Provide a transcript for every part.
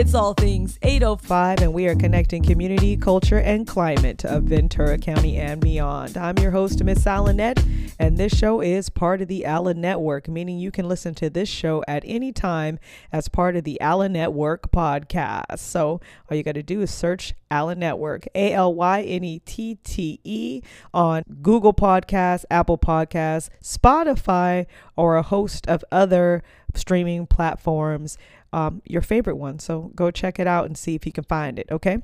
It's all things 805, and we are connecting community, culture, and climate of Ventura County and beyond. I'm your host, Miss Alynette, and this show is part of the Allen Network, meaning you can listen to this show at any time as part of the Allen Network podcast. So all you got to do is search Allen Network, A L Y N E T T E, on Google Podcasts, Apple Podcasts, Spotify, or a host of other streaming platforms um, your favorite one. So go check it out and see if you can find it. Okay.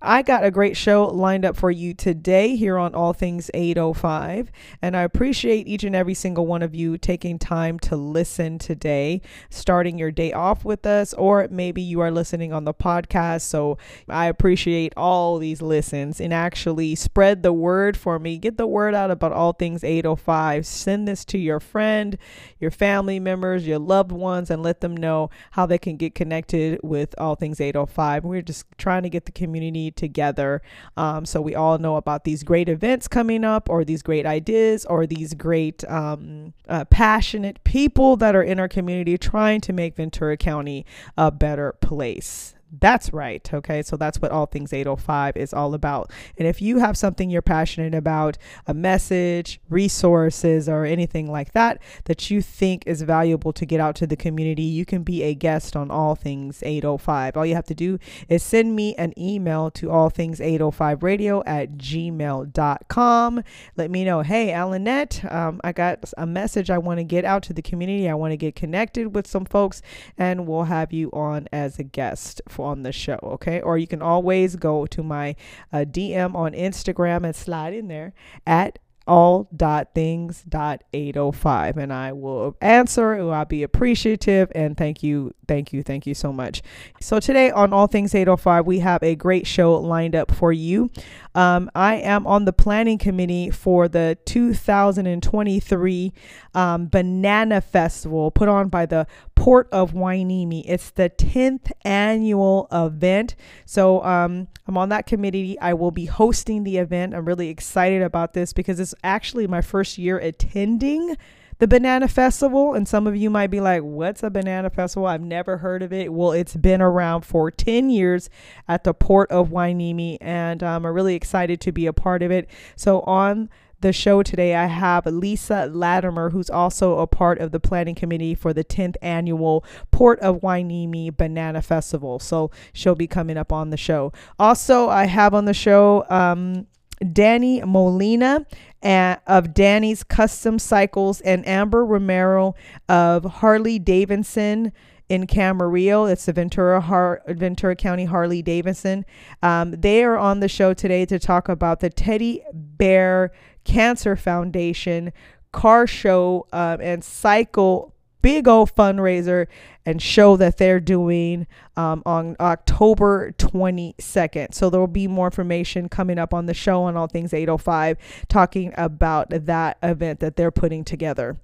I got a great show lined up for you today here on All Things 805. And I appreciate each and every single one of you taking time to listen today, starting your day off with us, or maybe you are listening on the podcast. So I appreciate all these listens and actually spread the word for me. Get the word out about All Things 805. Send this to your friend, your family members, your loved ones, and let them know how they can get connected with All Things 805. We're just trying to get the community together. Um, so we all know about these great events coming up, or these great ideas, or these great um, uh, passionate people that are in our community trying to make Ventura County a better place. That's right. Okay. So that's what All Things 805 is all about. And if you have something you're passionate about, a message, resources, or anything like that, that you think is valuable to get out to the community, you can be a guest on All Things 805. All you have to do is send me an email to all things 805 radio at gmail.com. Let me know, hey, Alynette, um, I got a message I want to get out to the community. I want to get connected with some folks, and we'll have you on as a guest on the show, okay? Or you can always go to my uh, DM on Instagram and slide in there at all dot things dot 805 and i will answer i'll be appreciative and thank you thank you thank you so much so today on all things 805 we have a great show lined up for you um, I am on the planning committee for the 2023 um, Banana Festival put on by the Port of Hueneme. It's the 10th annual event. So um, I'm on that committee. I will be hosting the event. I'm really excited about this because it's actually my first year attending the Banana Festival. And some of you might be like, what's a Banana Festival? I've never heard of it. Well, it's been around for 10 years at the Port of Hueneme, and um, I'm really excited to be a part of it. So, on the show today, I have Lisa Latimer, who's also a part of the planning committee for the 10th annual Port of Hueneme Banana Festival. So she'll be coming up on the show. Also, I have on the show um, Danny Molina of Danny's Custom Cycles and Amber Romero of Harley Davidson in Camarillo. It's the Ventura Har- Ventura County Harley Davidson. Um, they are on the show today to talk about the Teddy Bear Cancer Foundation car show um, and cycle big old fundraiser and show that they're doing um, on October 22nd. So there will be more information coming up on the show on All Things 805 talking about that event that they're putting together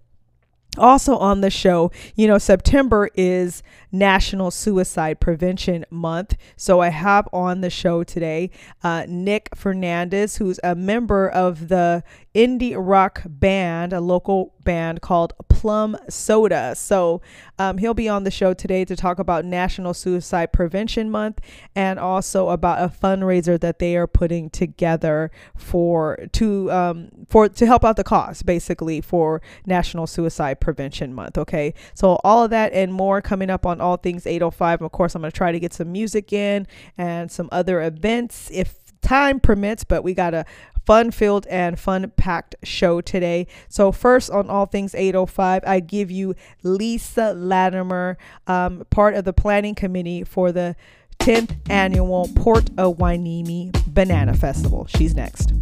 also on the show, you know, September is National Suicide Prevention Month. So I have on the show today uh, Nick Fernandez, who's a member of the indie rock band, a local band called Plum Soda. So um, he'll be on the show today to talk about National Suicide Prevention Month and also about a fundraiser that they are putting together for to um, for to help out the cause, basically for National Suicide Prevention Month. Okay, so all of that and more coming up on All Things 805. Of course, I'm going to try to get some music in and some other events if time permits, but we got a fun filled and fun packed show today. So, first on All Things 805, I give you Lisa Latimer, um, part of the planning committee for the 10th annual Port of Hueneme Banana Festival. She's next.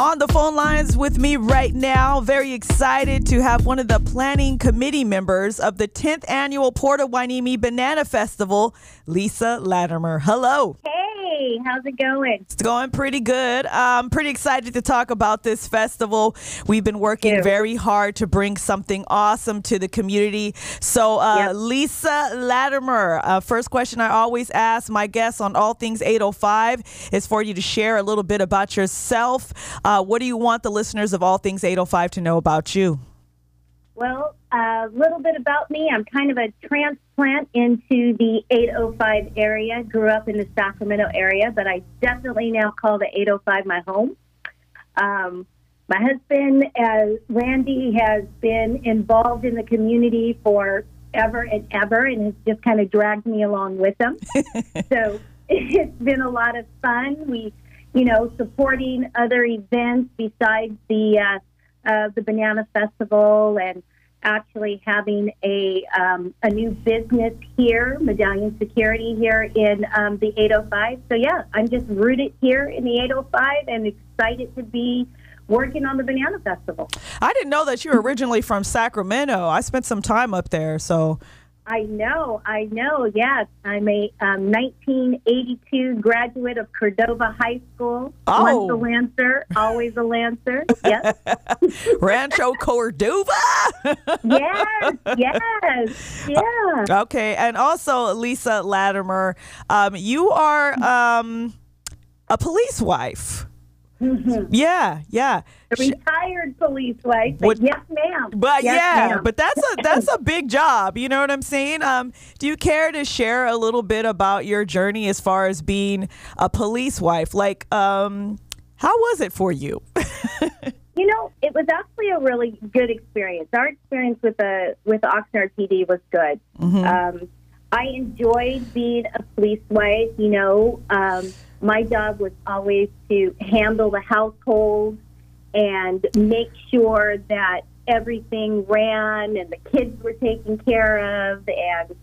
On the phone lines with me right now, very excited to have one of the planning committee members of the 10th annual Port of Hueneme Banana Festival, Lisa Latimer. Hello. Hey, Hey, how's it going? It's going pretty good. I'm pretty excited to talk about this festival. We've been working very hard to bring something awesome to the community. So, uh, Yep. Lisa Latimer, uh, first question I always ask my guests on All Things 805 is for you to share a little bit about yourself. Uh, what do you want the listeners of All Things 805 to know about you? Well, a little bit about me. I'm kind of a transplant into the 805 area. Grew up in the Sacramento area, but I definitely now call the 805 my home. Um, my husband, uh, Randy, has been involved in the community for ever and ever and has just kind of dragged me along with him. so it's been a lot of fun. We, you know, supporting other events besides the uh, uh, the Banana Festival and actually having a um, a new business here, Medallion Security here in um, the 805. So yeah, I'm just rooted here in the 805 and excited to be working on the Banana Festival. I didn't know that you were originally from Sacramento. I spent some time up there, so I know, I know. Yes, I'm a um, 1982 graduate of Cordova High School. Oh. Once a Lancer, always a Lancer. Yes, Rancho Cordova. yes, yes, yeah. Okay, and also Lisa Latimer, um, you are um, a police wife. Yeah, yeah. A retired police wife. What- yes, ma'am. But yes, yeah, ma'am. but that's a that's a big job. You know what I'm saying? Um, do you care to share a little bit about your journey as far as being a police wife? Like, um, how was it for you? You know, it was actually a really good experience. Our experience with the with Oxnard PD was good. Um, I enjoyed being a police wife. You know, um, my job was always to handle the household and make sure that everything ran and the kids were taken care of, and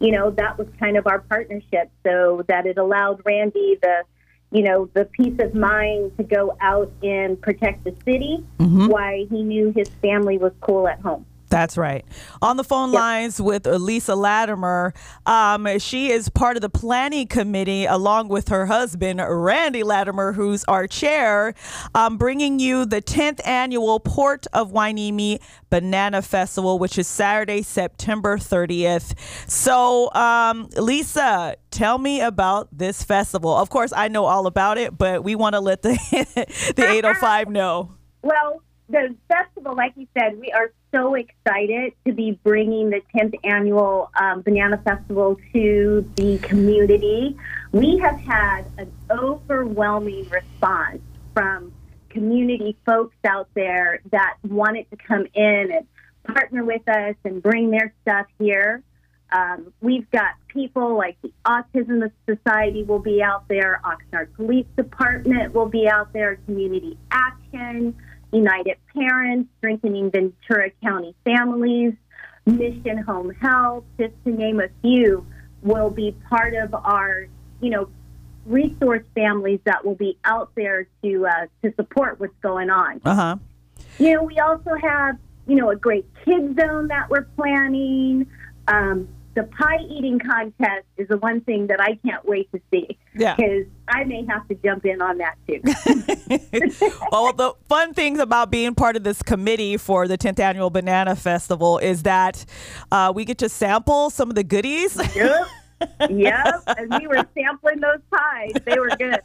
you know that was kind of our partnership. So that it allowed Randy the you know, the peace of mind to go out and protect the city mm-hmm. while he knew his family was cool at home. That's right. On the phone lines with Lisa Latimer. Um, she is part of the planning committee along with her husband, Randy Latimer, who's our chair, um, bringing you the 10th annual Port of Hueneme Banana Festival, which is Saturday, September 30th. So, um, Lisa, tell me about this festival. Of course, I know all about it, but we want to let the, the 805 know. Well, the festival, like you said, we are so excited to be bringing the 10th annual um, Banana Festival to the community. We have had an overwhelming response from community folks out there that wanted to come in and partner with us and bring their stuff here. Um, we've got people like the Autism Society will be out there, Oxnard Police Department will be out there, Community Action, United Parents, Strengthening Ventura County Families, Mission Home Health, just to name a few, will be part of our, you know, resource families that will be out there to uh, to support what's going on. Uh huh. You know, we also have, you know, a great kid zone that we're planning. Um, the pie eating contest is the one thing that I can't wait to see Yeah. because I may have to jump in on that too. well, the fun things about being part of this committee for the 10th annual Banana Festival is that uh, we get to sample some of the goodies. yep. Yep. And we were sampling those pies. They were good.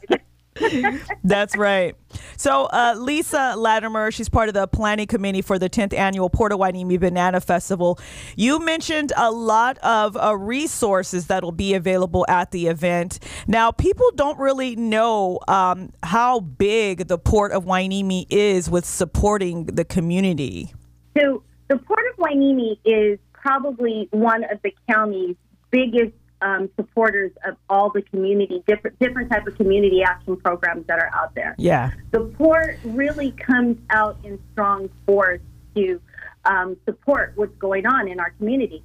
That's right. So, uh, Lisa Latimer, she's part of the planning committee for the 10th annual Port of Hueneme Banana Festival. You mentioned a lot of uh, resources that will be available at the event. Now, people don't really know um, how big the Port of Hueneme is with supporting the community. So the Port of Hueneme is probably one of the county's biggest um, supporters of all the community, different different type of community action programs that are out there. Yeah. The port really comes out in strong force to um, support what's going on in our community.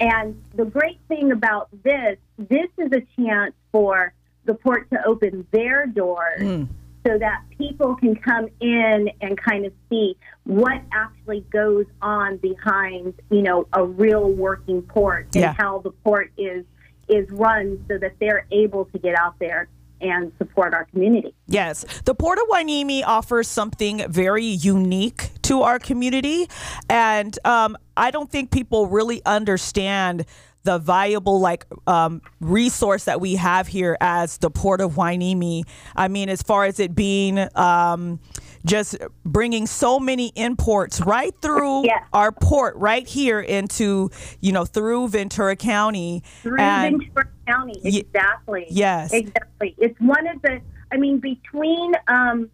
And the great thing about this, this is a chance for the port to open their doors so that people can come in and kind of see what actually goes on behind, you know, a real working port and Yeah. how the port is is run so that they're able to get out there and support our community. Yes, the Port of Hueneme offers something very unique to our community, and um, I don't think people really understand the valuable like um, resource that we have here as the port of Hueneme. I mean, as far as it being um, just bringing so many imports right through Yeah. our port, right here into you know through Ventura County. Through And- Ventura County, exactly. yes. Exactly. It's one of the, I mean, between um,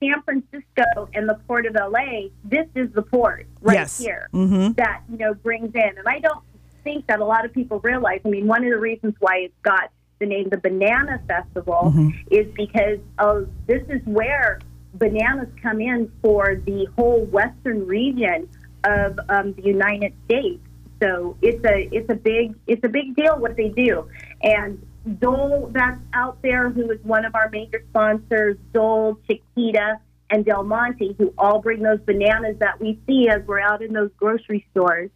San Francisco and the port of LA, this is the port right Yes. here Mhm. that, you know, brings in. And I don't think that a lot of people realize, I mean, one of the reasons why it's got the name the Banana Festival Mm-hmm. is because of this is where bananas come in for the whole western region of um, the United States. So it's a it's a big it's a big deal what they do. And Dole that's out there, who is one of our major sponsors, Dole, Chiquita, and Del Monte, who all bring those bananas that we see as we're out in those grocery stores.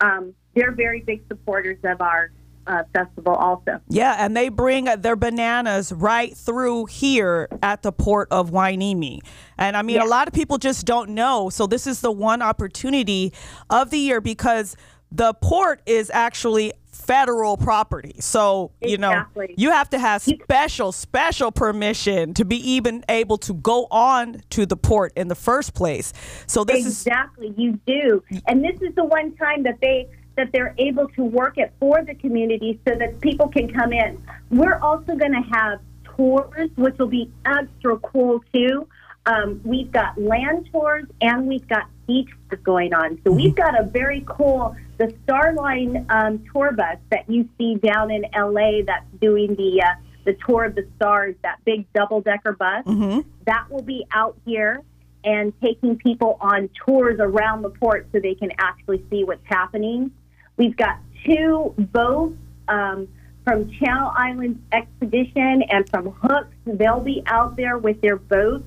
Um, they're very big supporters of our uh, festival, also. Yeah, and they bring their bananas right through here at the port of Hueneme. And I mean, Yeah. a lot of people just don't know. So this is the one opportunity of the year because the port is actually federal property. So, you know, you have to have special, special permission to be even able to go on to the port in the first place. So this is exactly you do and this is the one time that they that they're able to work it for the community so that people can come in. We're also going to have tours which will be extra cool too. Um, we've got land tours and we've got sea tours going on. So we've got a very cool the starline um, tour bus that you see down in la that's doing the uh, the tour of the stars that big double decker bus that will be out here and taking people on tours around the port so they can actually see what's happening. We've got two boats um, from Channel Islands Expedition and from Hooks. They'll be out there with their boats.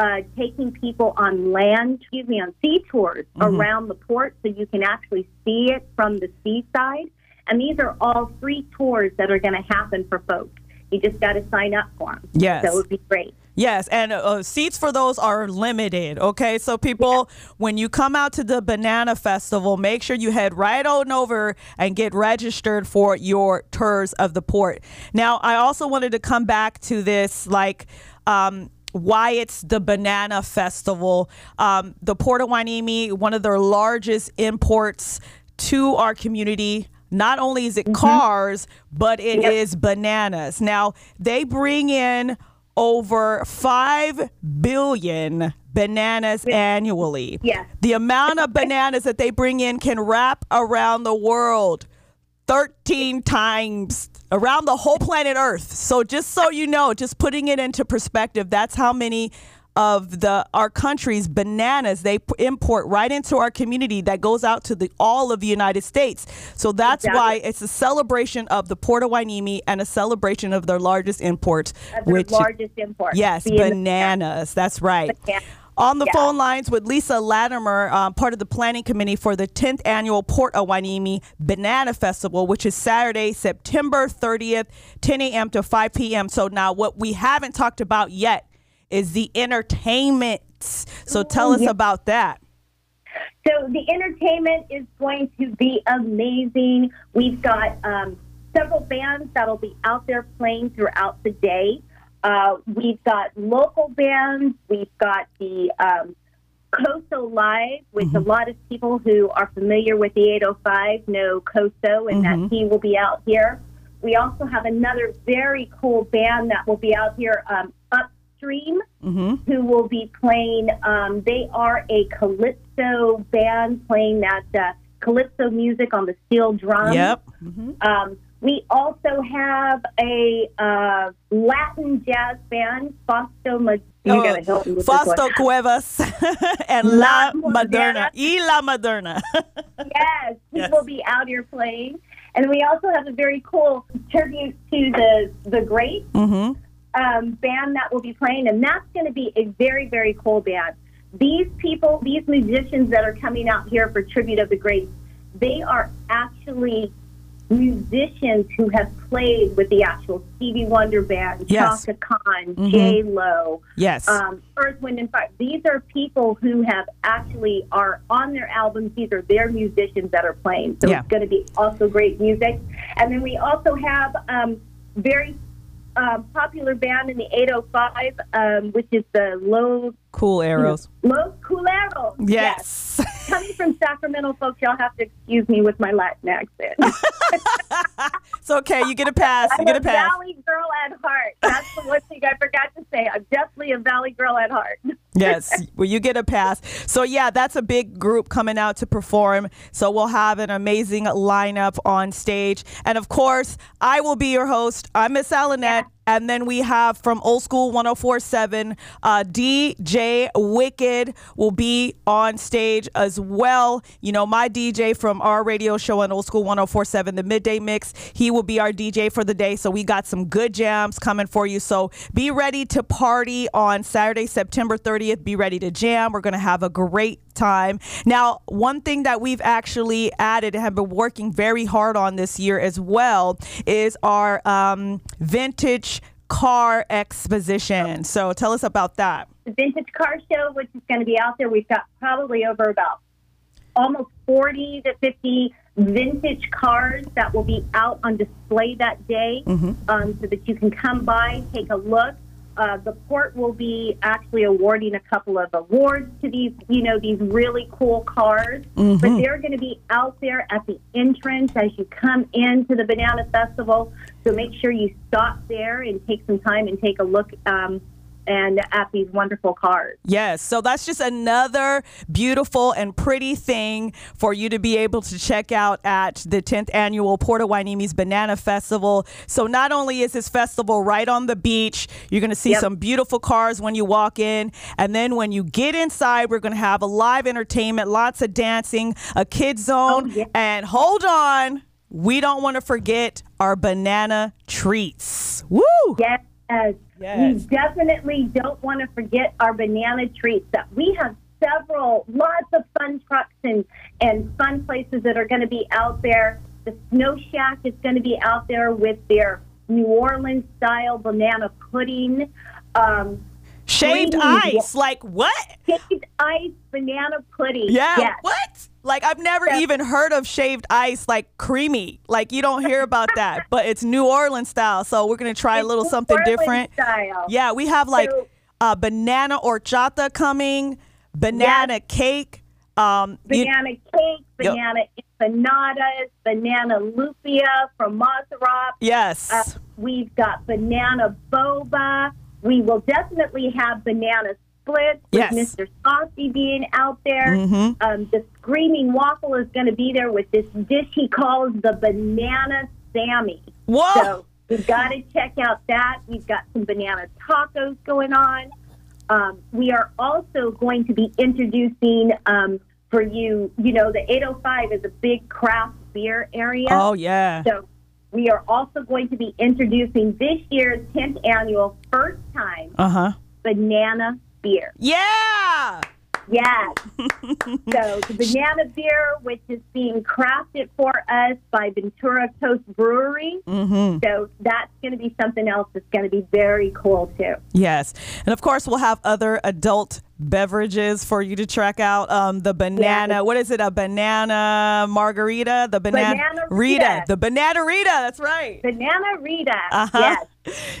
Uh, taking people on land, excuse me, on sea tours around the port so you can actually see it from the seaside. And these are all free tours that are going to happen for folks. You just got to sign up for them. Yes. So it would be great. Yes, and uh, seats for those are limited. Okay, so people, when you come out to the Banana Festival, make sure you head right on over and get registered for your tours of the port. Now, I also wanted to come back to this, like. Um, why it's the banana festival. Um, the Port of Hueneme, one of their largest imports to our community. Not only is it mm-hmm. cars, but it is Yep. bananas. Now, they bring in over 5 billion bananas annually. Yes. The amount of bananas that they bring in can wrap around the world 13 times around the whole planet Earth. So just so you know, just putting it into perspective, that's how many of the our country's bananas they p- import right into our community that goes out to the all of the United States. So that's Exactly. why it's a celebration of the Port of Hueneme and a celebration of their largest import, their which largest import. Yes, bananas. That's right. Banana. On the Yeah. phone lines with Lisa Latimer, um, part of the planning committee for the 10th annual Port of Hueneme Banana Festival, which is Saturday, September 30th, 10 a.m. to 5 p.m. So now, what we haven't talked about yet is the entertainment. So tell us about that. So the entertainment is going to be amazing. We've got um, several bands that'll be out there playing throughout the day. Uh, we've got local bands. We've got the um, Coso Live, which a lot of people who are familiar with the 805 know Coso and that he will be out here. We also have another very cool band that will be out here, um, Upstream, who will be playing. Um, they are a calypso band playing that uh, calypso music on the steel drums. Yep. Um, we also have a uh, Latin jazz band, Fausto. Ma- Oh, gotta help me with this Fausto. Cuevas and La La Moderna. Moderna. Y La Moderna. Yes, he Yes. will be out here playing. And we also have a very cool tribute to the the great hmm um, band that will be playing, and that's going to be a very very cool band. These people, these musicians that are coming out here for tribute of the greats, they are actually musicians who have played with the actual Stevie Wonder band, Yes. Chaka Khan, Mhm. J Lo, Yes. um, Earth, Wind, and Fire. These are people who have actually are on their albums. These are their musicians that are playing. So Yeah. it's going to be also great music. And then we also have um, very um, popular band in the 805, um, which is the Los cool arrows. Los Culeros. Yes. Coming from Sacramento, folks, y'all have to excuse me with my Latin accent. it's okay. You get a pass. You I'm get a a pass. Valley girl at heart. That's the one thing I forgot to say. I'm definitely a Valley girl at heart. Yes, well, you get a pass. So yeah, that's a big group coming out to perform. So we'll have an amazing lineup on stage, and of course, I will be your host. I'm Miss Alynette. And then we have from Old School 1047, uh, DJ Wicked will be on stage as well. You know, my DJ from our radio show on Old School 1047, the Midday Mix, he will be our DJ for the day. So we got some good jams coming for you. So be ready to party on Saturday, September 30th. Be ready to jam. We're going to have a great time. Now, one thing that we've actually added and have been working very hard on this year as well is our um, vintage car exposition. So tell us about that. the vintage car show, which is going to be out there. We've got probably over about almost 40 to 50 vintage cars that will be out on display that day um, so that you can come by, take a look. Uh, the port will be actually awarding a couple of awards to these, you know, these really cool cars. But they're going to be out there at the entrance as you come into the Banana Festival. So make sure you stop there and take some time and take a look um, and at these wonderful cars. Yes, so that's just another beautiful and pretty thing for you to be able to check out at the 10th annual Port of Banana Festival. So not only is this festival right on the beach, you're going to see Yep. some beautiful cars when you walk in, and then when you get inside, we're going to have a live entertainment, lots of dancing, a kid oh, zone, Oh, yeah. and hold on, we don't want to forget our banana treats. Woo! Yes. Yes. We definitely don't want to forget our banana treats that we have several, lots of fun trucks and, and fun places that are going to be out there. The Snow Shack is going to be out there with their New Orleans style banana pudding. Um, Shaved ice, like what? shaved ice banana pudding. Yeah. Yes. What? Like I've never Yeah. even heard of shaved ice like creamy. Like you don't hear about that, but it's New Orleans style. So we're gonna try a little New something Orleans different. Style. Yeah, we have like So- uh, banana horchata coming, banana cake. Um, you- banana cake, Yep. banana empanadas, banana lumpia from Mazarop. yes. Uh, we've got banana boba. We will definitely have banana splits with Yes. Mr. Saucy being out there. Mhm. Um, the Screaming Waffle is going to be there with this dish he calls the banana Sammy. Whoa. So we've got to check out that. We've got some banana tacos going on. Um, we are also going to be introducing um, for you, you know, the 805 is a big craft beer area. oh yeah. So we are also going to be introducing this year's 10th annual first time Uh huh. banana beer. Yeah. Yes. so the banana beer, which is being crafted for us by Ventura Coast Brewery. Mm-hmm. So that's going to be something else that's going to be very cool too. Yes, and of course we'll have other adult beverages for you to check out. Um, the banana, Yes. what is it? A banana margarita, the banana, Banana Rita, Rita. the banana Rita. That's right. Banana Rita. Uh-huh. Yes.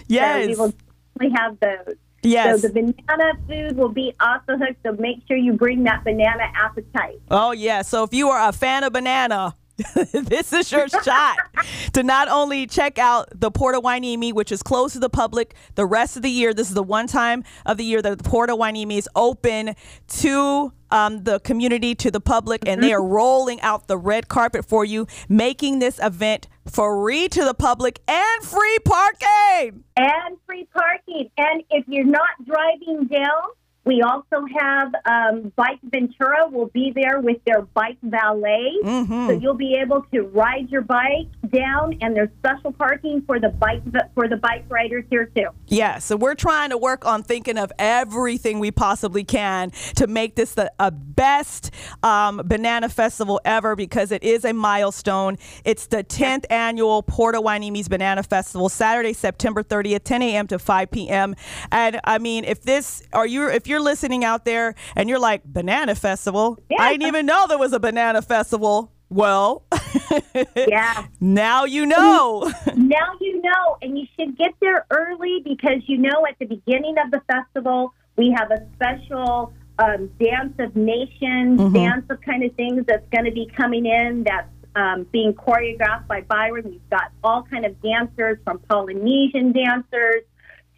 Yes, So we will definitely have those. Yes. So the banana food will be off the hook. So make sure you bring that banana appetite. Oh, yeah. So if you are a fan of banana, this is your shot to not only check out the Port of Hueneme, which is closed to the public the rest of the year. This is the one time of the year that the Port of Hueneme is open to um, the community, to the public, and they are rolling out the red carpet for you, making this event free to the public and free parking. and free parking. And if you're not driving down, we also have um, Bike Ventura will be there with their bike valet. Mhm. So you'll be able to ride your bike down, and there's special parking for the bike for the bike riders here too. Yeah, so we're trying to work on thinking of everything we possibly can to make this the a best um, banana festival ever because it is a milestone. It's the 10th annual Port of Banana Festival, Saturday, September 30th, 10 a.m. to 5 p.m. And I mean, if this are you, if you're listening out there and you're like banana festival, yeah. I didn't even know there was a banana festival. Well, yeah. Now you know. now you know, and you should get there early because you know at the beginning of the festival we have a special um, dance of nations, mm-hmm. dance of kind of things that's going to be coming in. That's um, being choreographed by Byron. We've got all kind of dancers from Polynesian dancers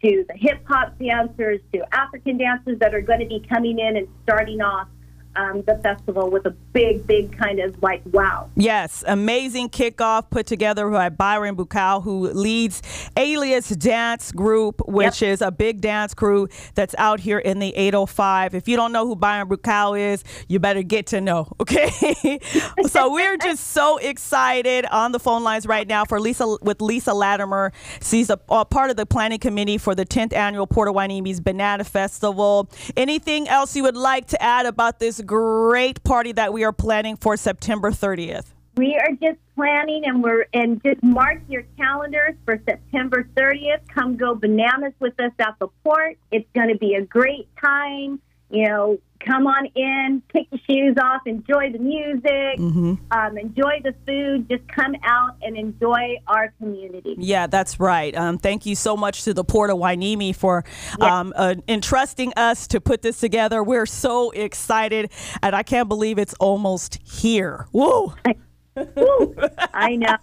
to the hip hop dancers to African dancers that are going to be coming in and starting off um, the festival with a big, big kind of like wow. Yes, amazing kickoff put together by Byron Bukau, who leads Alias Dance Group, which yep. is a big dance crew that's out here in the 805. If you don't know who Byron Bukau is, you better get to know, okay? so we're just so excited on the phone lines right now for Lisa with Lisa Latimer. She's a, a part of the planning committee for the 10th annual Port of Banana Festival. Anything else you would like to add about this great party that we are planning for September 30th? We are just planning and we're and just mark your calendars for September 30th. Come go bananas with us at the port. It's going to be a great time. You know, come on in, take your shoes off, enjoy the music, mm-hmm. um, enjoy the food. Just come out and enjoy our community. Yeah, that's right. Um, thank you so much to the Port of Hueneme for um, uh, entrusting us to put this together. We're so excited, and I can't believe it's almost here. Woo! I know.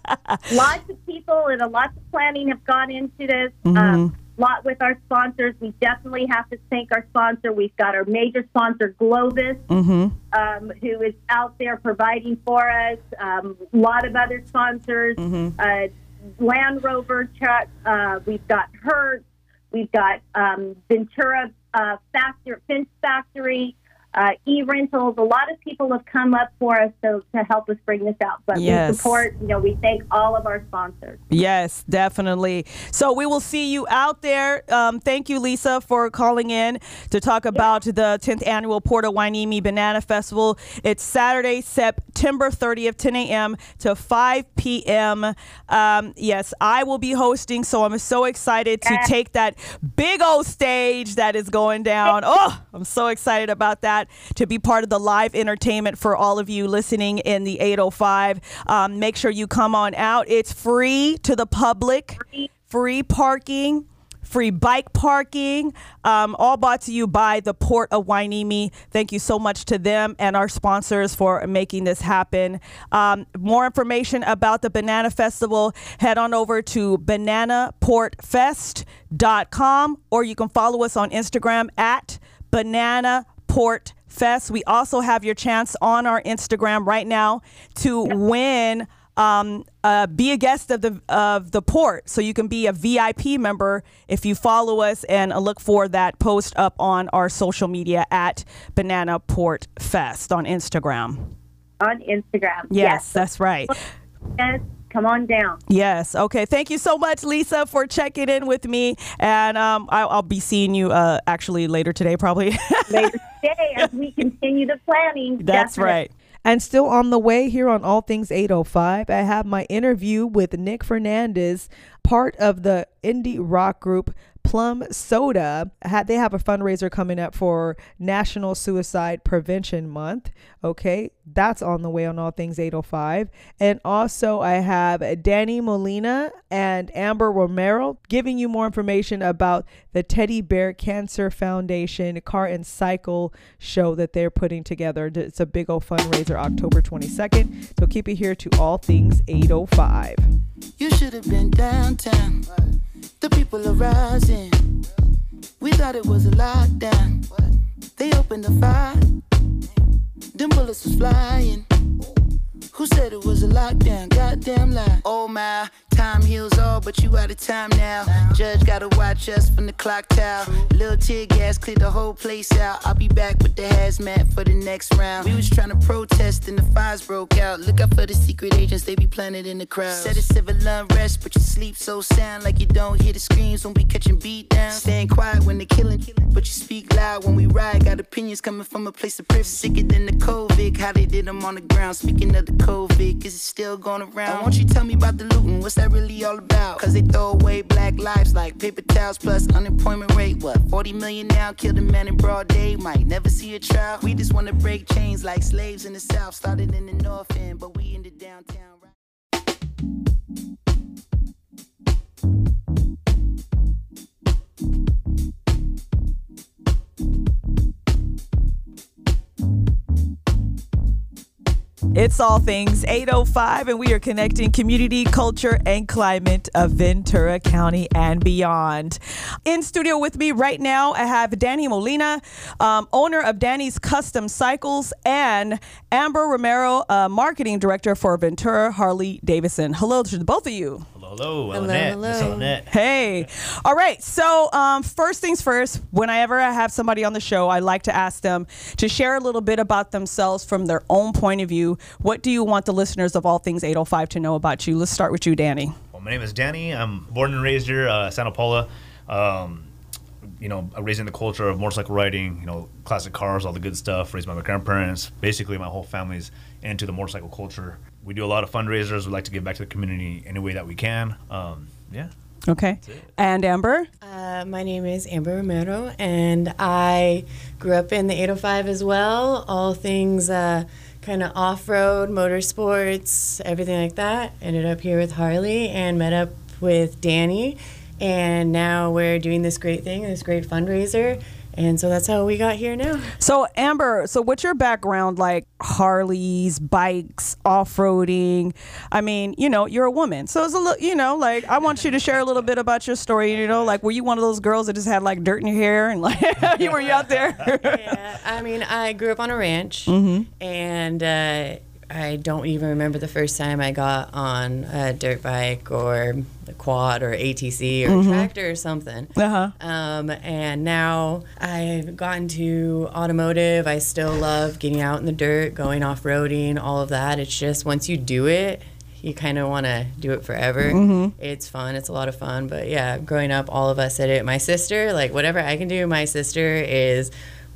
lots of people and a lot of planning have gone into this. Mm-hmm. Lot with our sponsors. We definitely have to thank our sponsor. We've got our major sponsor, Globus, mm-hmm. um, who is out there providing for us. A um, lot of other sponsors, mm-hmm. uh, Land Rover truck. Uh, we've got Hertz. We've got um, Ventura uh, Factor, Fence Factory uh, e-rentals. A lot of people have come up for us to, to help us bring this out. But yes. we support, you know, we thank all of our sponsors. Yes, definitely. So we will see you out there. Um, thank you, Lisa, for calling in to talk about the 10th annual Port of Hueneme Banana Festival. It's Saturday, September 30th, 10 a.m. to 5 p.m. Um, yes, I will be hosting, so I'm so excited to take that big old stage that is going down. Oh, I'm so excited about that that to be part of the live entertainment for all of you listening in the 805. Um, make sure you come on out. It's free to the public, free parking free bike parking, um, all brought to you by the Port of Hueneme. Thank you so much to them and our sponsors for making this happen. Um, more information about the Banana Festival, head on over to bananaportfest.com or you can follow us on Instagram at banana port Fest. We also have your chance on our Instagram right now to win. Um, uh, be a guest of the of the port, so you can be a VIP member if you follow us and uh, look for that post up on our social media at Banana Port Fest on Instagram. On Instagram, yes, yes. that's right. Yes, come on down. Yes. Okay. Thank you so much, Lisa, for checking in with me. And um, I'll, I'll, be seeing you uh, actually later today, probably. later today, as we continue the planning. That's definitely. right. And still on the way here on All Things 805, I have my interview with Nick Fernandez, part of the indie rock group Plum Soda had they have a fundraiser coming up for National Suicide Prevention Month. Okay, that's on the way on All Things 805. And also I have Danny Molina and Amber Romero giving you more information about the Teddy Bear Cancer Foundation Car and Cycle show that they're putting together. It's a big old fundraiser October 22nd. So keep it here to All Things 805. You should have been downtown. The people are rising. We thought it was a lockdown. They opened the fire. Them bullets was flying. Who said it was a lockdown? Goddamn lie. Oh my, time heals all, but you out of time now. Judge gotta watch us from the clock tower. Little tear gas cleared the whole place out. I'll be back with the hazmat for the next round. We was trying to protest and the fires broke out. Look out for the secret agents, they be planted in the crowd. Said it's civil unrest, but you sleep so sound like you don't hear the screams when we catching beat down. Staying quiet when they're killing, but you speak loud when we ride. Got opinions coming from a place of privilege. Sicker than the COVID, how they did them on the ground. Speaking of the COVID, is it's still going around? Won't you tell me about the looting? What's that really all about? Cause they throw away black lives like paper towels plus unemployment rate. What, 40 million now? Killed a man in broad day, might never see a trial. We just wanna break chains like slaves in the south. Started in the north end, but we in the downtown. It's all things 805, and we are connecting community, culture, and climate of Ventura County and beyond. In studio with me right now, I have Danny Molina, um, owner of Danny's Custom Cycles, and Amber Romero, uh, marketing director for Ventura Harley Davidson. Hello to both of you. Hello, hello, Alynette. Miss Alynette. Hey. All right. So, um, first things first, whenever I have somebody on the show, I like to ask them to share a little bit about themselves from their own point of view. What do you want the listeners of All Things 805 to know about you? Let's start with you, Danny. Well, my name is Danny. I'm born and raised here, uh, Santa Paula. Um, you know, raising the culture of motorcycle riding, you know, classic cars, all the good stuff, raised by my grandparents. Basically, my whole family's into the motorcycle culture we do a lot of fundraisers. We like to give back to the community any way that we can. Um, yeah. Okay. And Amber? Uh, my name is Amber Romero, and I grew up in the 805 as well. All things uh, kind of off road, motorsports, everything like that. Ended up here with Harley and met up with Danny. And now we're doing this great thing, this great fundraiser and so that's how we got here now. So Amber, so what's your background like Harleys, bikes, off-roading? I mean, you know, you're a woman. So it's a little, you know, like I want you to share a little bit about your story, you know, like were you one of those girls that just had like dirt in your hair and like you were you out there? yeah. I mean, I grew up on a ranch mm-hmm. and uh, I don't even remember the first time I got on a dirt bike or a quad or ATC or mm-hmm. tractor or something. Uh-huh. Um, and now I've gotten to automotive. I still love getting out in the dirt, going off roading, all of that. It's just once you do it, you kind of want to do it forever. Mm-hmm. It's fun. It's a lot of fun. But yeah, growing up, all of us did it. My sister, like whatever I can do, my sister is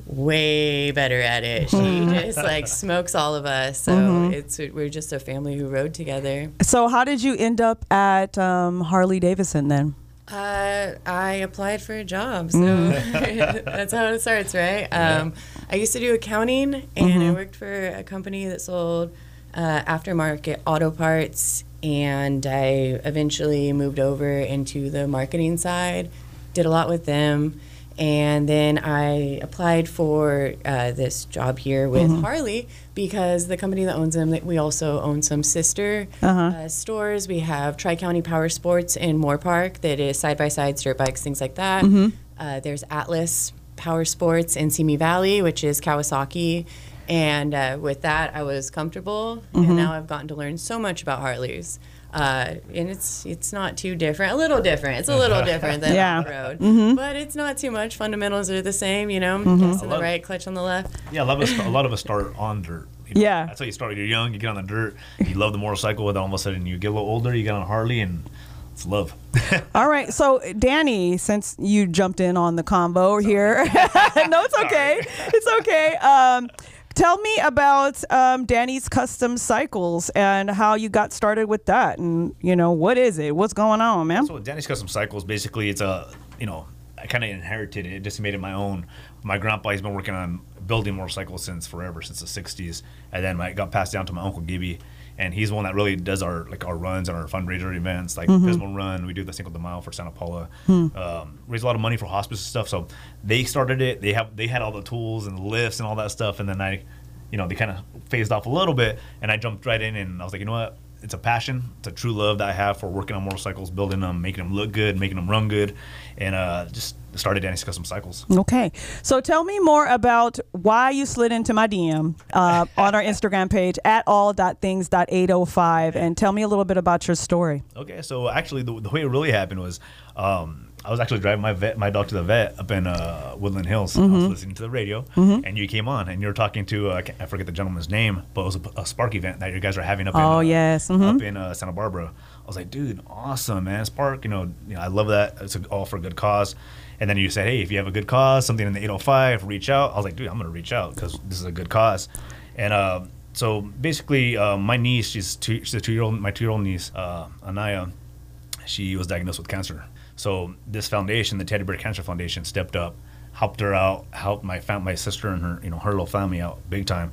way better at it. She just like smokes all of us. So mm-hmm. it's we're just a family who rode together. So how did you end up at um, Harley Davidson then? Uh, I applied for a job, so mm. that's how it starts, right? Um, I used to do accounting, and mm-hmm. I worked for a company that sold uh, aftermarket auto parts, and I eventually moved over into the marketing side. Did a lot with them and then I applied for uh, this job here with mm-hmm. Harley because the company that owns them, we also own some sister uh-huh. uh, stores. We have Tri County Power Sports in Moorpark that is side by side dirt bikes, things like that. Mm-hmm. Uh, there's Atlas Power Sports in Simi Valley, which is Kawasaki. And uh, with that, I was comfortable, mm-hmm. and now I've gotten to learn so much about Harleys. Uh, and it's it's not too different. A little different. It's a little different than yeah. off road, mm-hmm. but it's not too much. Fundamentals are the same. You know, mm-hmm. gas on the right, clutch on the left. Yeah, a lot of us, a lot of us start on dirt. You know, yeah, that's how you start. You're young, you get on the dirt, you love the motorcycle, and then all of a sudden you get a little older, you get on Harley, and it's love. all right, so Danny, since you jumped in on the combo here, no, it's okay. It's okay. Um, Tell me about um, Danny's Custom Cycles and how you got started with that, and you know what is it? What's going on, man? So Danny's Custom Cycles, basically, it's a you know I kind of inherited it, just made it my own. My grandpa has been working on building motorcycles since forever, since the '60s, and then I got passed down to my uncle Gibby, and he's the one that really does our like our runs and our fundraiser events, like mm-hmm. Pismo Run. We do the Cinco de Mayo for Santa Paula. Hmm. Um, raise a lot of money for hospice and stuff. So they started it. They have they had all the tools and the lifts and all that stuff, and then I, you know, they kind of phased off a little bit, and I jumped right in, and I was like, you know what, it's a passion. It's a true love that I have for working on motorcycles, building them, making them look good, making them run good, and uh, just started Danny's Custom Cycles. Okay. So tell me more about why you slid into my DM uh, on our Instagram page at all.things.805 and tell me a little bit about your story. Okay, so actually, the, the way it really happened was um, I was actually driving my vet, my dog to the vet up in uh, Woodland Hills. I was listening to the radio, and you came on, and you were talking to uh, I forget the gentleman's name, but it was a, a Spark event that you guys are having up. in, Oh, uh, yes, mhm. up in uh, Santa Barbara. I was like, dude, awesome, man, Spark. You know, you know, I love that. It's a, all for a good cause. And then you said, hey, if you have a good cause, something in the 805, reach out. I was like, dude, I'm gonna reach out because this is a good cause. And uh, so basically, uh, my niece, she's two, she's a two year old, my two year old niece, uh, Anaya she was diagnosed with cancer. So this foundation, the Teddy Bear Cancer Foundation, stepped up, helped her out, helped my fam- my sister and her, you know, her little family out big time.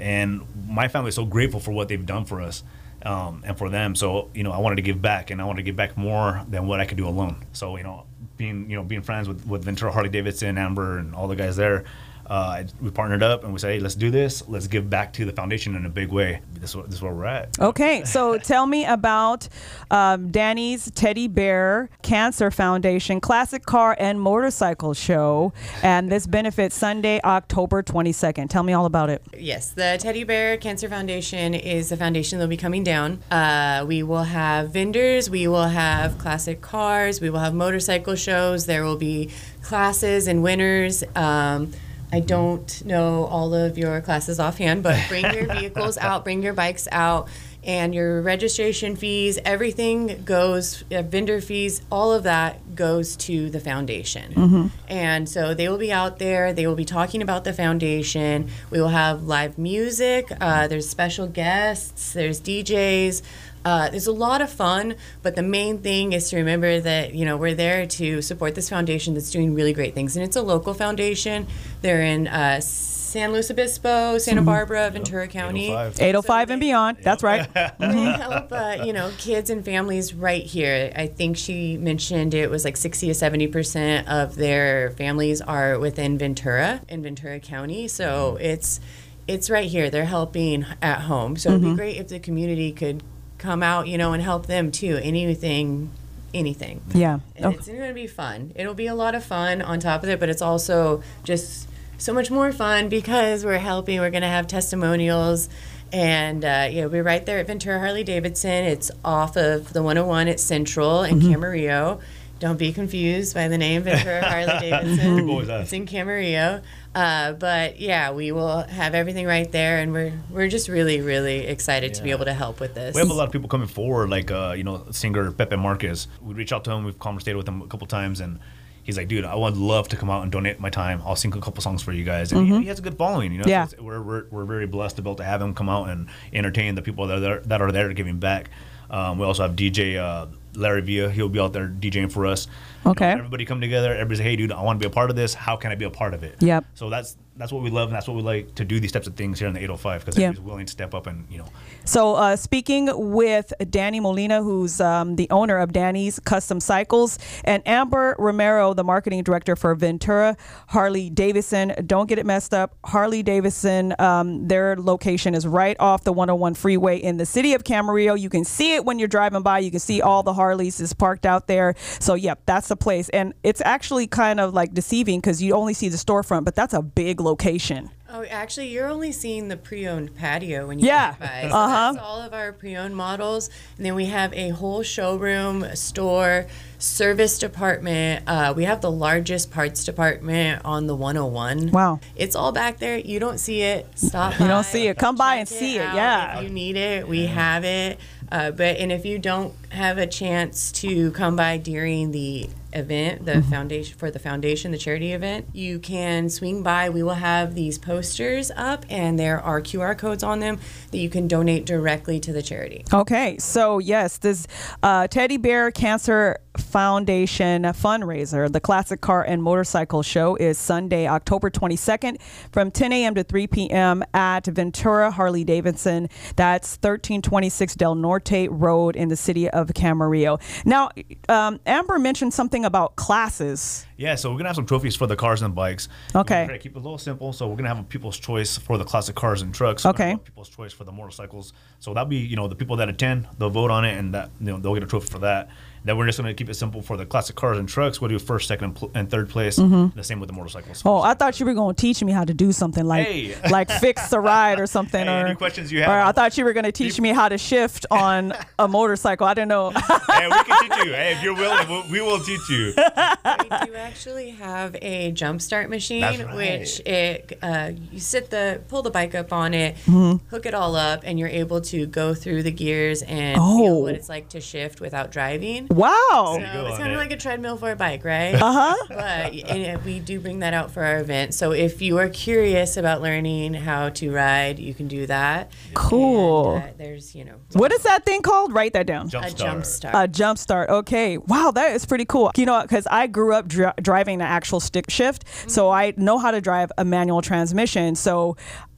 And my family is so grateful for what they've done for us um, and for them. So you know, I wanted to give back, and I wanted to give back more than what I could do alone. So you know, being you know being friends with with Ventura Harley Davidson, Amber, and all the guys there. Uh, we partnered up and we said, "Hey, let's do this. Let's give back to the foundation in a big way." This is, what, this is where we're at. Okay, so tell me about um, Danny's Teddy Bear Cancer Foundation Classic Car and Motorcycle Show, and this benefits Sunday, October 22nd. Tell me all about it. Yes, the Teddy Bear Cancer Foundation is a foundation that will be coming down. Uh, we will have vendors, we will have classic cars, we will have motorcycle shows. There will be classes and winners. Um, I don't know all of your classes offhand, but bring your vehicles out, bring your bikes out, and your registration fees, everything goes, uh, vendor fees, all of that goes to the foundation. And so they will be out there, they will be talking about the foundation. We will have live music, uh, there's special guests, there's DJs. Uh, there's a lot of fun, but the main thing is to remember that you know we're there to support this foundation that's doing really great things, and it's a local foundation. They're in uh, San Luis Obispo, Santa Barbara, Ventura County. 805. 805 and beyond. That's right. They help, uh, you know, kids and families right here. I think she mentioned it was like 60 to 70 percent of their families are within Ventura in Ventura County. So it's it's right here. They're helping at home. So it'd be great if the community could come out, you know, and help them too. Anything, anything. Yeah. And Oh, It's going to be fun. It'll be a lot of fun on top of it, but it's also just so much more fun because we're helping. We're going to have testimonials. And uh, yeah, we're right there at Ventura Harley Davidson. It's off of the 101 at Central in Camarillo. Don't be confused by the name Ventura Harley Davidson. People always ask. It's in Camarillo. Uh, but yeah, we will have everything right there, and we're we're just really really excited to be able to help with this. We have a lot of people coming forward, like uh, you know, singer Pepe Marquez. We reach out to him. We've conversated with him a couple times, and he's like, "Dude, I would love to come out and donate my time. I'll sing a couple songs for you guys." And he, he has a good following. You know, Mm-hmm. Yeah. So we're, we're we're very blessed to be able to have him come out and entertain the people that are there, that are there giving back. Um, we also have DJ uh, Larry Villa. He'll be out there DJing for us. You know, Okay. everybody come together. Everybody like, "Hey, dude, I want to be a part of this. How can I be a part of it?" Yep. So that's that's what we love, and that's what we like to do these types of things here in the 805 because Yeah. everybody's willing to step up and you know So, uh, speaking with Danny Molina, who's um, the owner of Danny's Custom Cycles, and Amber Romero, the marketing director for Ventura Harley Davidson. Don't get it messed up. Harley Davidson, um, their location is right off the 101 freeway in the city of Camarillo. You can see it when you're driving by. You can see all the Harleys is parked out there. So, yep, that's the place. And it's actually kind of like deceiving because you only see the storefront, but that's a big location. Oh, actually, you're only seeing the pre-owned patio when you Yeah. walk by. So Uh-huh. That's all of our pre-owned models, and then we have a whole showroom, store, service department. Uh, we have the largest parts department on the 101. Wow. It's all back there. You don't see it. Stop. You don't see it. Come by and check see it. Yeah. If you need it, we have it. Uh, but and if you don't have a chance to come by during the event, the foundation for the foundation, the charity event, you can swing by. We will have these posters up, and there are QR codes on them that you can donate directly to the charity. Okay, so yes, this uh, Teddy Bear Cancer Foundation fundraiser, the Classic Car and Motorcycle Show, is Sunday, October 22nd from 10 a.m. to 3 p.m. at Ventura Harley Davidson. That's 1326 Del Norte Road in the city of Camarillo. Now, um, Amber mentioned something about classes. Yeah, so we're gonna have some trophies for the cars and bikes. Okay. Keep it a little simple. So we're gonna have a people's choice for the classic cars and trucks. Okay. people's choice for the motorcycles. So that'll be you know the people that attend, they'll vote on it, and that you know they'll get a trophy for that. Then we're just gonna keep it simple for the classic cars and trucks. We'll do first, second, and, pl- and third place. The same with the motorcycles. Mm-hmm. Oh, I thought you were going to teach me how to do something like Hey. like fix the ride or something. Hey, or any questions you have? Or I thought you were going to teach me how to shift on a motorcycle. I didn't know. hey, we can teach you. Hey, if you're willing, we'll, we will teach you. we do actually have a jump start machine, right. which it uh, you sit the pull the bike up on it, Mm-hmm. hook it all up, and you're able to go through the gears and Oh. feel what it's like to shift without driving. Wow. So it's on kind it. of like a treadmill for a bike, right? Uh huh. but and we do bring that out for our event. So if you are curious about learning how to ride, you can do that. Cool. And, uh, there's you know What is that thing called? Write that down. Jump a start. jump start. A jump start. Okay. Wow, that is pretty cool. You know, because I grew up dri- driving an actual stick shift, so I know how to drive a manual transmission. So.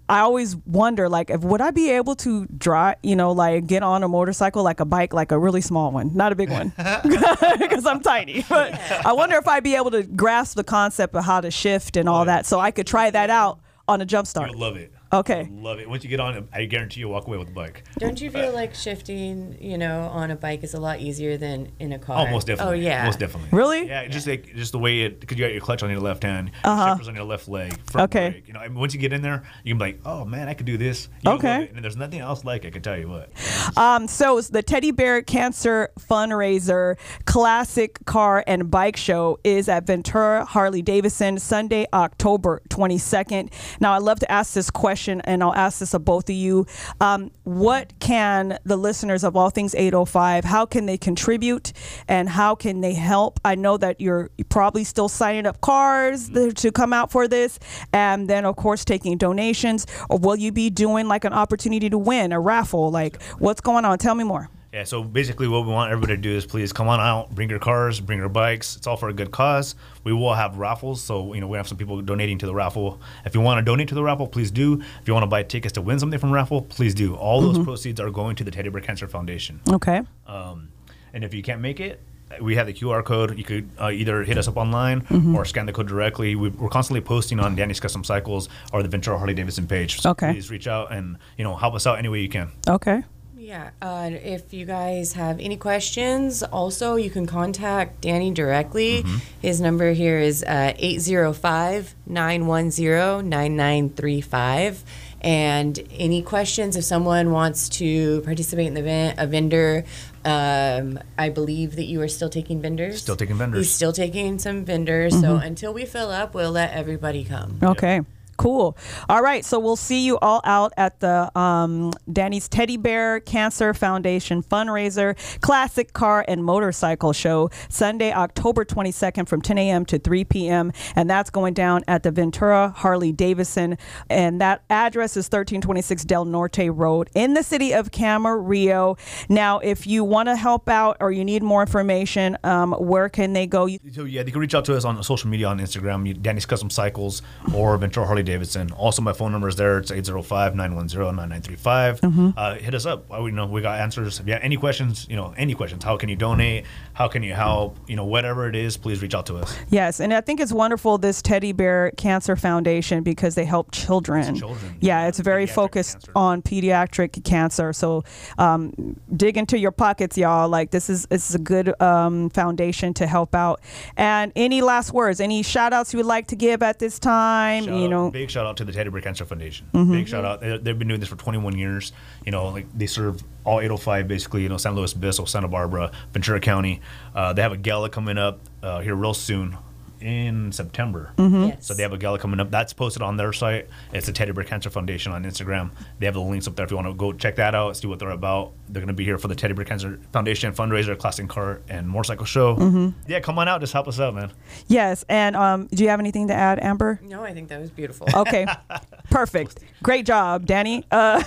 I always wonder, like, if would I be able to drive, you know, like get on a motorcycle, like a bike, like a really small one, not a big one, because I'm tiny. But I wonder if I'd be able to grasp the concept of how to shift and all that, so I could try that out on a jump start. You'll love it. Okay. Love it. Once you get on I guarantee you'll walk away with the bike. Don't you feel like shifting, you know, on a bike is a lot easier than in a car? Oh, most definitely. Oh yeah. Most definitely. Really? Yeah, just like just the way it because you got your clutch on your left hand, Uh-huh. shifters on your left leg. Front Okay. Brake, you know, and once you get in there, you can be like, oh man, I could do this. You'll Okay. And there's nothing else like it. I can tell you what. Um, so the Teddy Bear Cancer Fundraiser Classic Car and Bike Show is at Ventura Harley Davidson Sunday, October 22nd. Now, I'd love to ask this question, and I'll ask this of both of you. Um, what can the listeners of All Things 805, how can they contribute and how can they help? I know that you're probably still signing up cars to come out for this, and then, of course, taking donations. Or will you be doing like an opportunity to win a raffle? Like, what's going on? Tell me more. Yeah, so basically, what we want everybody to do is please come on out, bring your cars, bring your bikes. It's all for a good cause. We will have raffles, so you know we have some people donating to the raffle. If you want to donate to the raffle, please do. If you want to buy tickets to win something from raffle, please do. All those proceeds are going to the Teddy Bear Cancer Foundation. Okay. Um, and if you can't make it, we have the QR code. You could uh, either hit us up online Mm-hmm. or scan the code directly. We, we're constantly posting on Danny's Custom Cycles or the Ventura Harley Davidson page. So Okay. please reach out and you know help us out any way you can. Okay. Yeah. Uh, if you guys have any questions, also you can contact Danny directly. Mm-hmm. His number here is uh, 805 910 9935. And any questions, if someone wants to participate in the event, a vendor, um, I believe that you are still taking vendors. Still taking vendors. He's still taking some vendors. So until we fill up, we'll let everybody come. Okay. Cool. All right. So we'll see you all out at the um, Danny's Teddy Bear Cancer Foundation fundraiser classic car and motorcycle show Sunday, October 22nd from 10 a.m. to 3 p.m. And that's going down at the Ventura Harley Davidson. And that address is 1326 Del Norte Road in the city of Camarillo. Now, if you want to help out or you need more information, um, where can they go? So yeah, they can reach out to us on social media on Instagram, Danny's Custom Cycles or Ventura Harley Davidson. Also, my phone number is there. It's 805-910-9935. Mm-hmm. Uh, hit us up. We know we got answers. If you have any questions, you know, any questions, how can you donate? How can you help? You know, whatever it is, please reach out to us. Yes, and I think it's wonderful this Teddy Bear Cancer Foundation because they help children. children, Yeah, it's very pediatric focused cancer. on pediatric cancer. So um, dig into your pockets, y'all. Like this is this is a good um, foundation to help out. And any last words? Any shout outs you would like to give at this time? Shout you know, big shout out to the Teddy Bear Cancer Foundation. Mm-hmm. Big shout out. They, they've been doing this for 21 years. You know, like they serve all 805 basically. You know, San Luis Obispo, Santa Barbara, Ventura County. Uh, they have a gala coming up uh, here real soon in September. Mm-hmm. Yes. So they have a gala coming up. That's posted on their site. It's the Teddy Bear Cancer Foundation on Instagram. They have the links up there if you want to go check that out, see what they're about. They're going to be here for the Teddy Bear Cancer Foundation fundraiser, classic car and motorcycle show. Mm-hmm. Yeah, come on out. Just help us out, man. yes. And um, do you have anything to add, Amber? No, I think that was beautiful. Okay, perfect. Great job, Danny. Uh,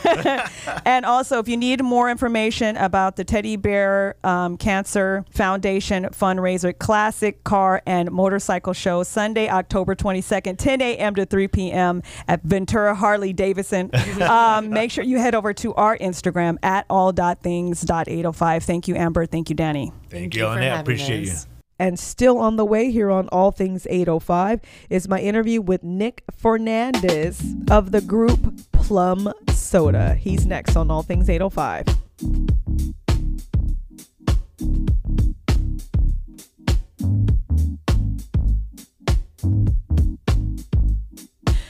and also, if you need more information about the Teddy Bear um, Cancer Foundation fundraiser classic car and motorcycle show, Sunday, October 22nd, 10 a.m. to 3 p.m. at Ventura Harley Davidson, um, make sure you head over to our Instagram at all.things.805. Thank you, Amber. Thank you, Danny. Thank, Thank you, you for Alynette. Appreciate us. you. And still on the way here on All Things 805 is my interview with Nick Fernandez of the group Plum Soda. He's next on All Things 805.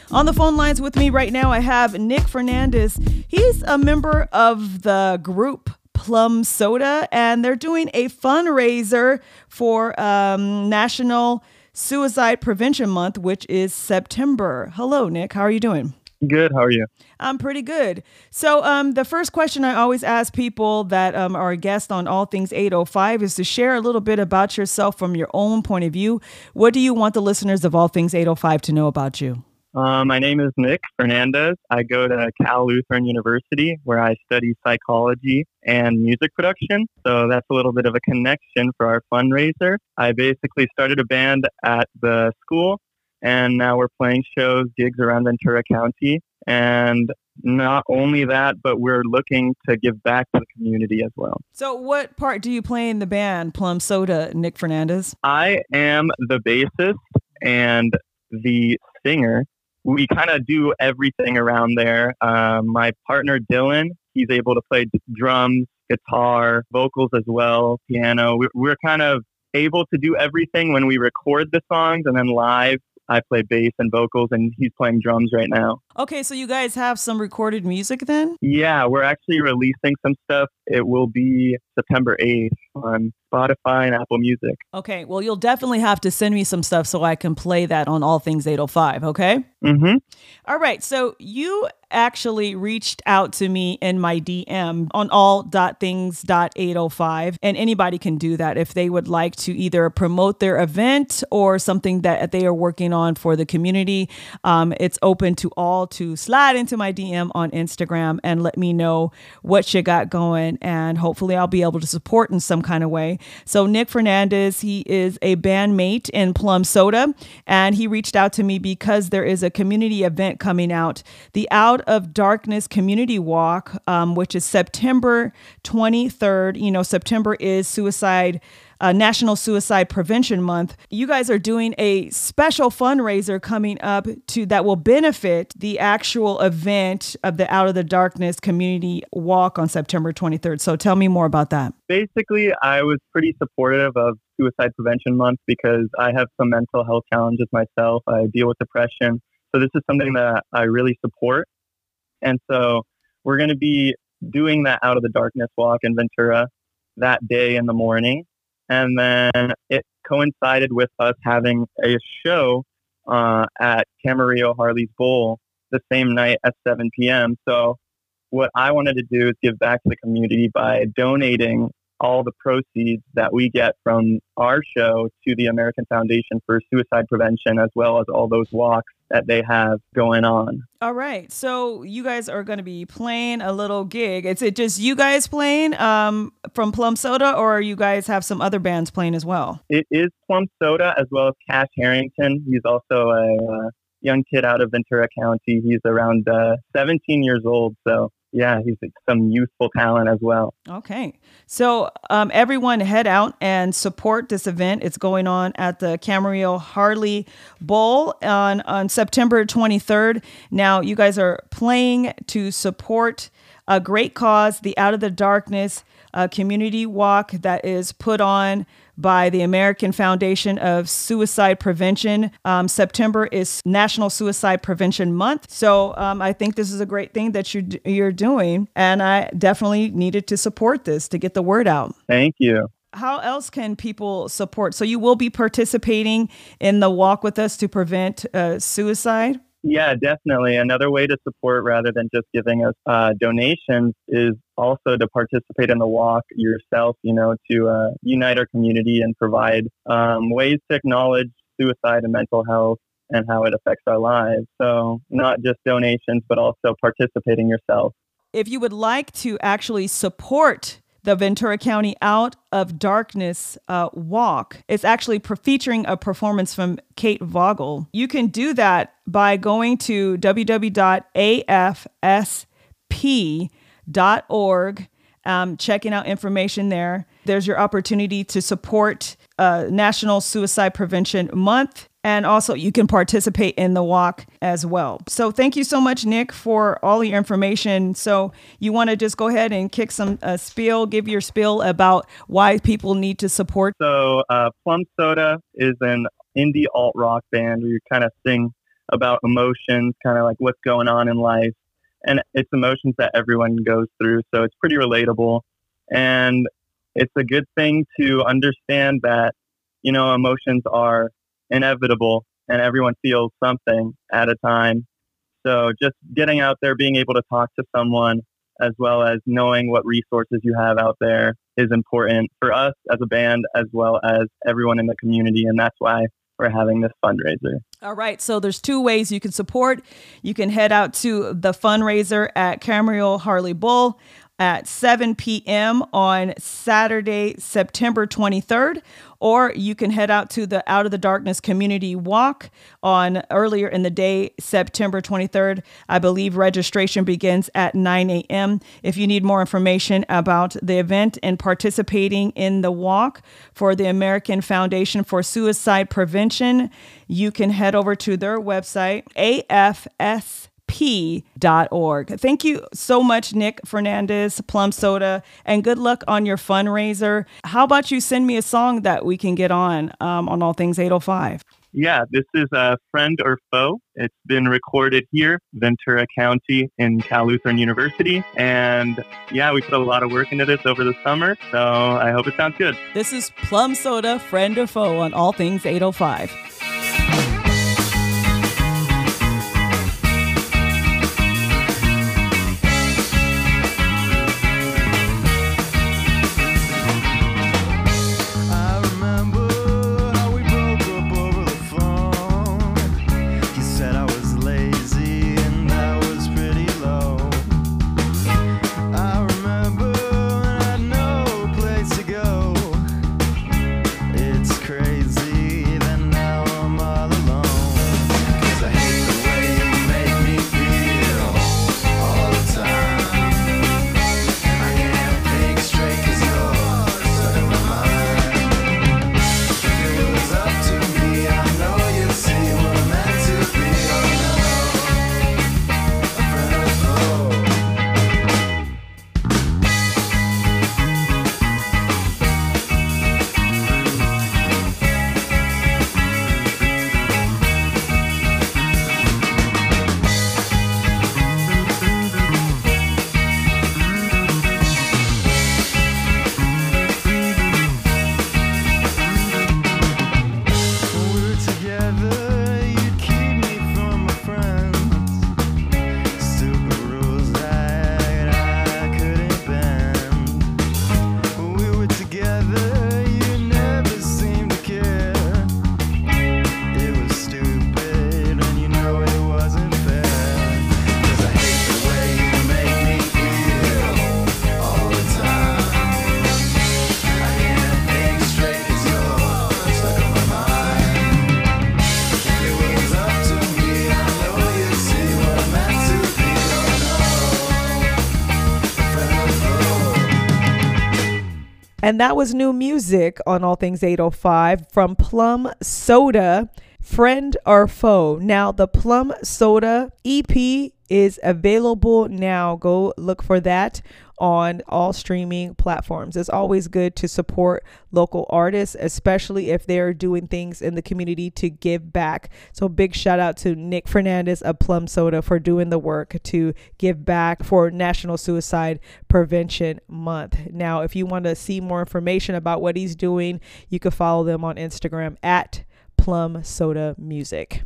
On the phone lines with me right now, I have Nick Fernandez. He's a member of the group Plum Soda, and they're doing a fundraiser for um, National Suicide Prevention Month, which is September. Hello, Nick. How are you doing? Good. How are you? I'm pretty good. So, um, the first question I always ask people that um, are a guest on All Things 805 is to share a little bit about yourself from your own point of view. What do you want the listeners of All Things 805 to know about you? Uh, my name is Nick Fernandez. I go to Cal Lutheran University where I study psychology and music production. So that's a little bit of a connection for our fundraiser. I basically started a band at the school and now we're playing shows, gigs around Ventura County. And not only that, but we're looking to give back to the community as well. So, what part do you play in the band Plum Soda, Nick Fernandez? I am the bassist and the singer we kind of do everything around there. Um, my partner Dylan, he's able to play drums, guitar, vocals as well, piano. We, we're kind of able to do everything when we record the songs, and then live, I play bass and vocals, and he's playing drums right now. Okay, so you guys have some recorded music then? Yeah, we're actually releasing some stuff. It will be September 8th on Spotify and Apple Music. Okay, well, you'll definitely have to send me some stuff so I can play that on All Things 805, okay? Mm-hmm. All right, so you actually reached out to me in my DM on all.things.805, and anybody can do that if they would like to either promote their event or something that they are working on for the community. Um, it's open to all to slide into my DM on Instagram and let me know what you got going, and hopefully I'll be able to support in some kind of way. So, Nick Fernandez, he is a bandmate in Plum Soda, and he reached out to me because there is a community event coming out, the Out of Darkness Community Walk, um, which is September 23rd. You know, September is suicide uh, National Suicide Prevention Month, you guys are doing a special fundraiser coming up to that will benefit the actual event of the Out of the Darkness Community Walk on September 23rd. So tell me more about that. Basically, I was pretty supportive of Suicide Prevention Month because I have some mental health challenges myself. I deal with depression. So this is something that I really support. And so we're going to be doing that Out of the Darkness Walk in Ventura that day in the morning and then it coincided with us having a show uh, at Camarillo Harley's Bowl the same night at 7 p.m. So what I wanted to do is give back to the community by donating all the proceeds that we get from our show to the American Foundation for Suicide Prevention, as well as all those walks that they have going on. All right. So you guys are going to be playing a little gig. Is it just you guys playing um, from Plum Soda, or you guys have some other bands playing as well? It is Plum Soda as well as Cash Harrington. He's also a uh, young kid out of Ventura County. He's around uh, 17 years old. So yeah, he's some youthful talent as well. Okay. So um, everyone head out and support this event. It's going on at the Camarillo Harley Bowl on, on September 23rd. Now, you guys are playing to support a great cause, the Out of the Darkness uh, community walk that is put on by the American Foundation of Suicide Prevention. Um, September is National Suicide Prevention Month, so um, I think this is a great thing that you you're doing, and I definitely needed to support this to get the word out. Thank you how else can people support? So you will be participating in the walk with us to prevent uh, suicide. Yeah, definitely. Another way to support rather than just giving us uh, donations is also to participate in the walk yourself, you know, to uh, unite our community and provide um, ways to acknowledge suicide and mental health and how it affects our lives. So, not just donations, but also participating yourself. If you would like to actually support the Ventura County Out of Darkness uh, walk. It's actually pre- featuring a performance from Kate Vogel. You can do that by going to www.afsp.org, um, checking out information there. There's your opportunity to support uh, National Suicide Prevention Month. And also, you can participate in the walk as well. So, thank you so much, Nick, for all your information. So, you want to just go ahead and kick some uh, spiel, give your spiel about why people need to support. So, uh, Plum Soda is an indie alt rock band where you kind of sing about emotions, kind of like what's going on in life. And it's emotions that everyone goes through. So, it's pretty relatable. And it's a good thing to understand that, you know, emotions are inevitable and everyone feels something at a time. So just getting out there, being able to talk to someone, as well as knowing what resources you have out there is important for us as a band, as well as everyone in the community. And that's why we're having this fundraiser. All right. So there's two ways you can support. You can head out to the fundraiser at Camarillo Harley Bowl at 7 p.m. on Saturday, September 23rd, or you can head out to the Out of the Darkness Community Walk on earlier in the day, September 23rd. I believe registration begins at 9 a.m. If you need more information about the event and participating in the walk for the American Foundation for Suicide Prevention, you can head over to their website, AFS p.org. Thank you so much, Nick Fernandez, Plum Soda, and good luck on your fundraiser. How about you send me a song that we can get on um, on All Things 805? Yeah, this is a friend or foe. It's been recorded here, Ventura County in Cal Lutheran University. And yeah, we put a lot of work into this over the summer. So I hope it sounds good. This is Plum Soda, friend or foe on All Things 805. And that was new music on All Things 805 from Plum Soda, Friend or Foe. Now, the Plum Soda EP is available now. Go look for that on all streaming platforms. It's always good to support local artists, especially if they're doing things in the community to give back. So, big shout out to Nick Fernandez of Plum Soda for doing the work to give back for National Suicide Prevention Month. Now, if you want to see more information about what he's doing, you can follow them on Instagram at Plum Soda Music.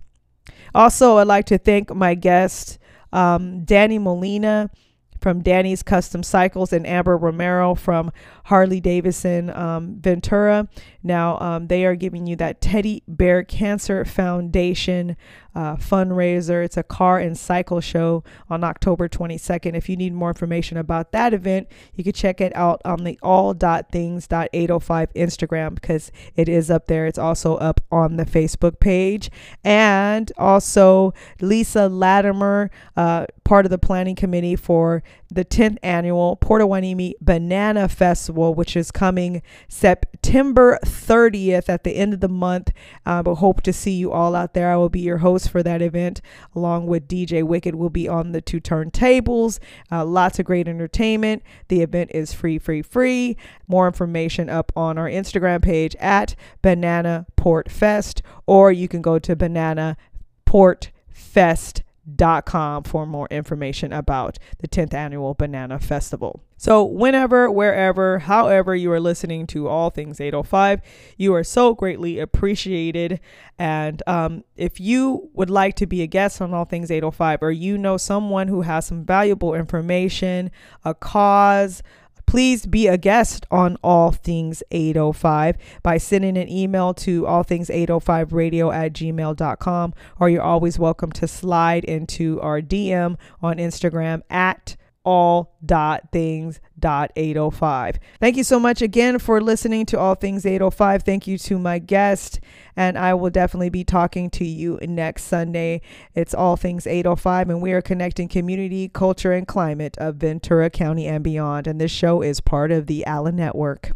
Also, I'd like to thank my guest, um, Danny Molina from Danny's Custom Cycles and Amber Romero from Harley Davidson um, Ventura. Now, um, they are giving you that Teddy Bear Cancer Foundation uh, fundraiser. It's a car and cycle show on October 22nd. If you need more information about that event, you can check it out on the all.things.805 Instagram because it is up there. It's also up on the Facebook page. And also, Lisa Latimer, uh, part of the planning committee for the 10th annual Port Hueneme Banana Festival, which is coming September 30th at the end of the month. Uh, but hope to see you all out there. I will be your host for that event, along with DJ Wicked. Will be on the two turntables. Uh, lots of great entertainment. The event is free, free, free. More information up on our Instagram page at Banana Port Fest, or you can go to Banana Port Fest com for more information about the 10th annual Banana Festival. So, whenever, wherever, however you are listening to All Things 805, you are so greatly appreciated. And um, if you would like to be a guest on All Things 805, or you know someone who has some valuable information, a cause, Please be a guest on All Things 805 by sending an email to allthings805radio at gmail.com, or you're always welcome to slide into our DM on Instagram at all dot things 805 thank you so much again for listening to all things 805 thank you to my guest and i will definitely be talking to you next sunday. It's all things 805 and we are connecting community culture and climate of ventura county and beyond. And this show is part of the Alynette Network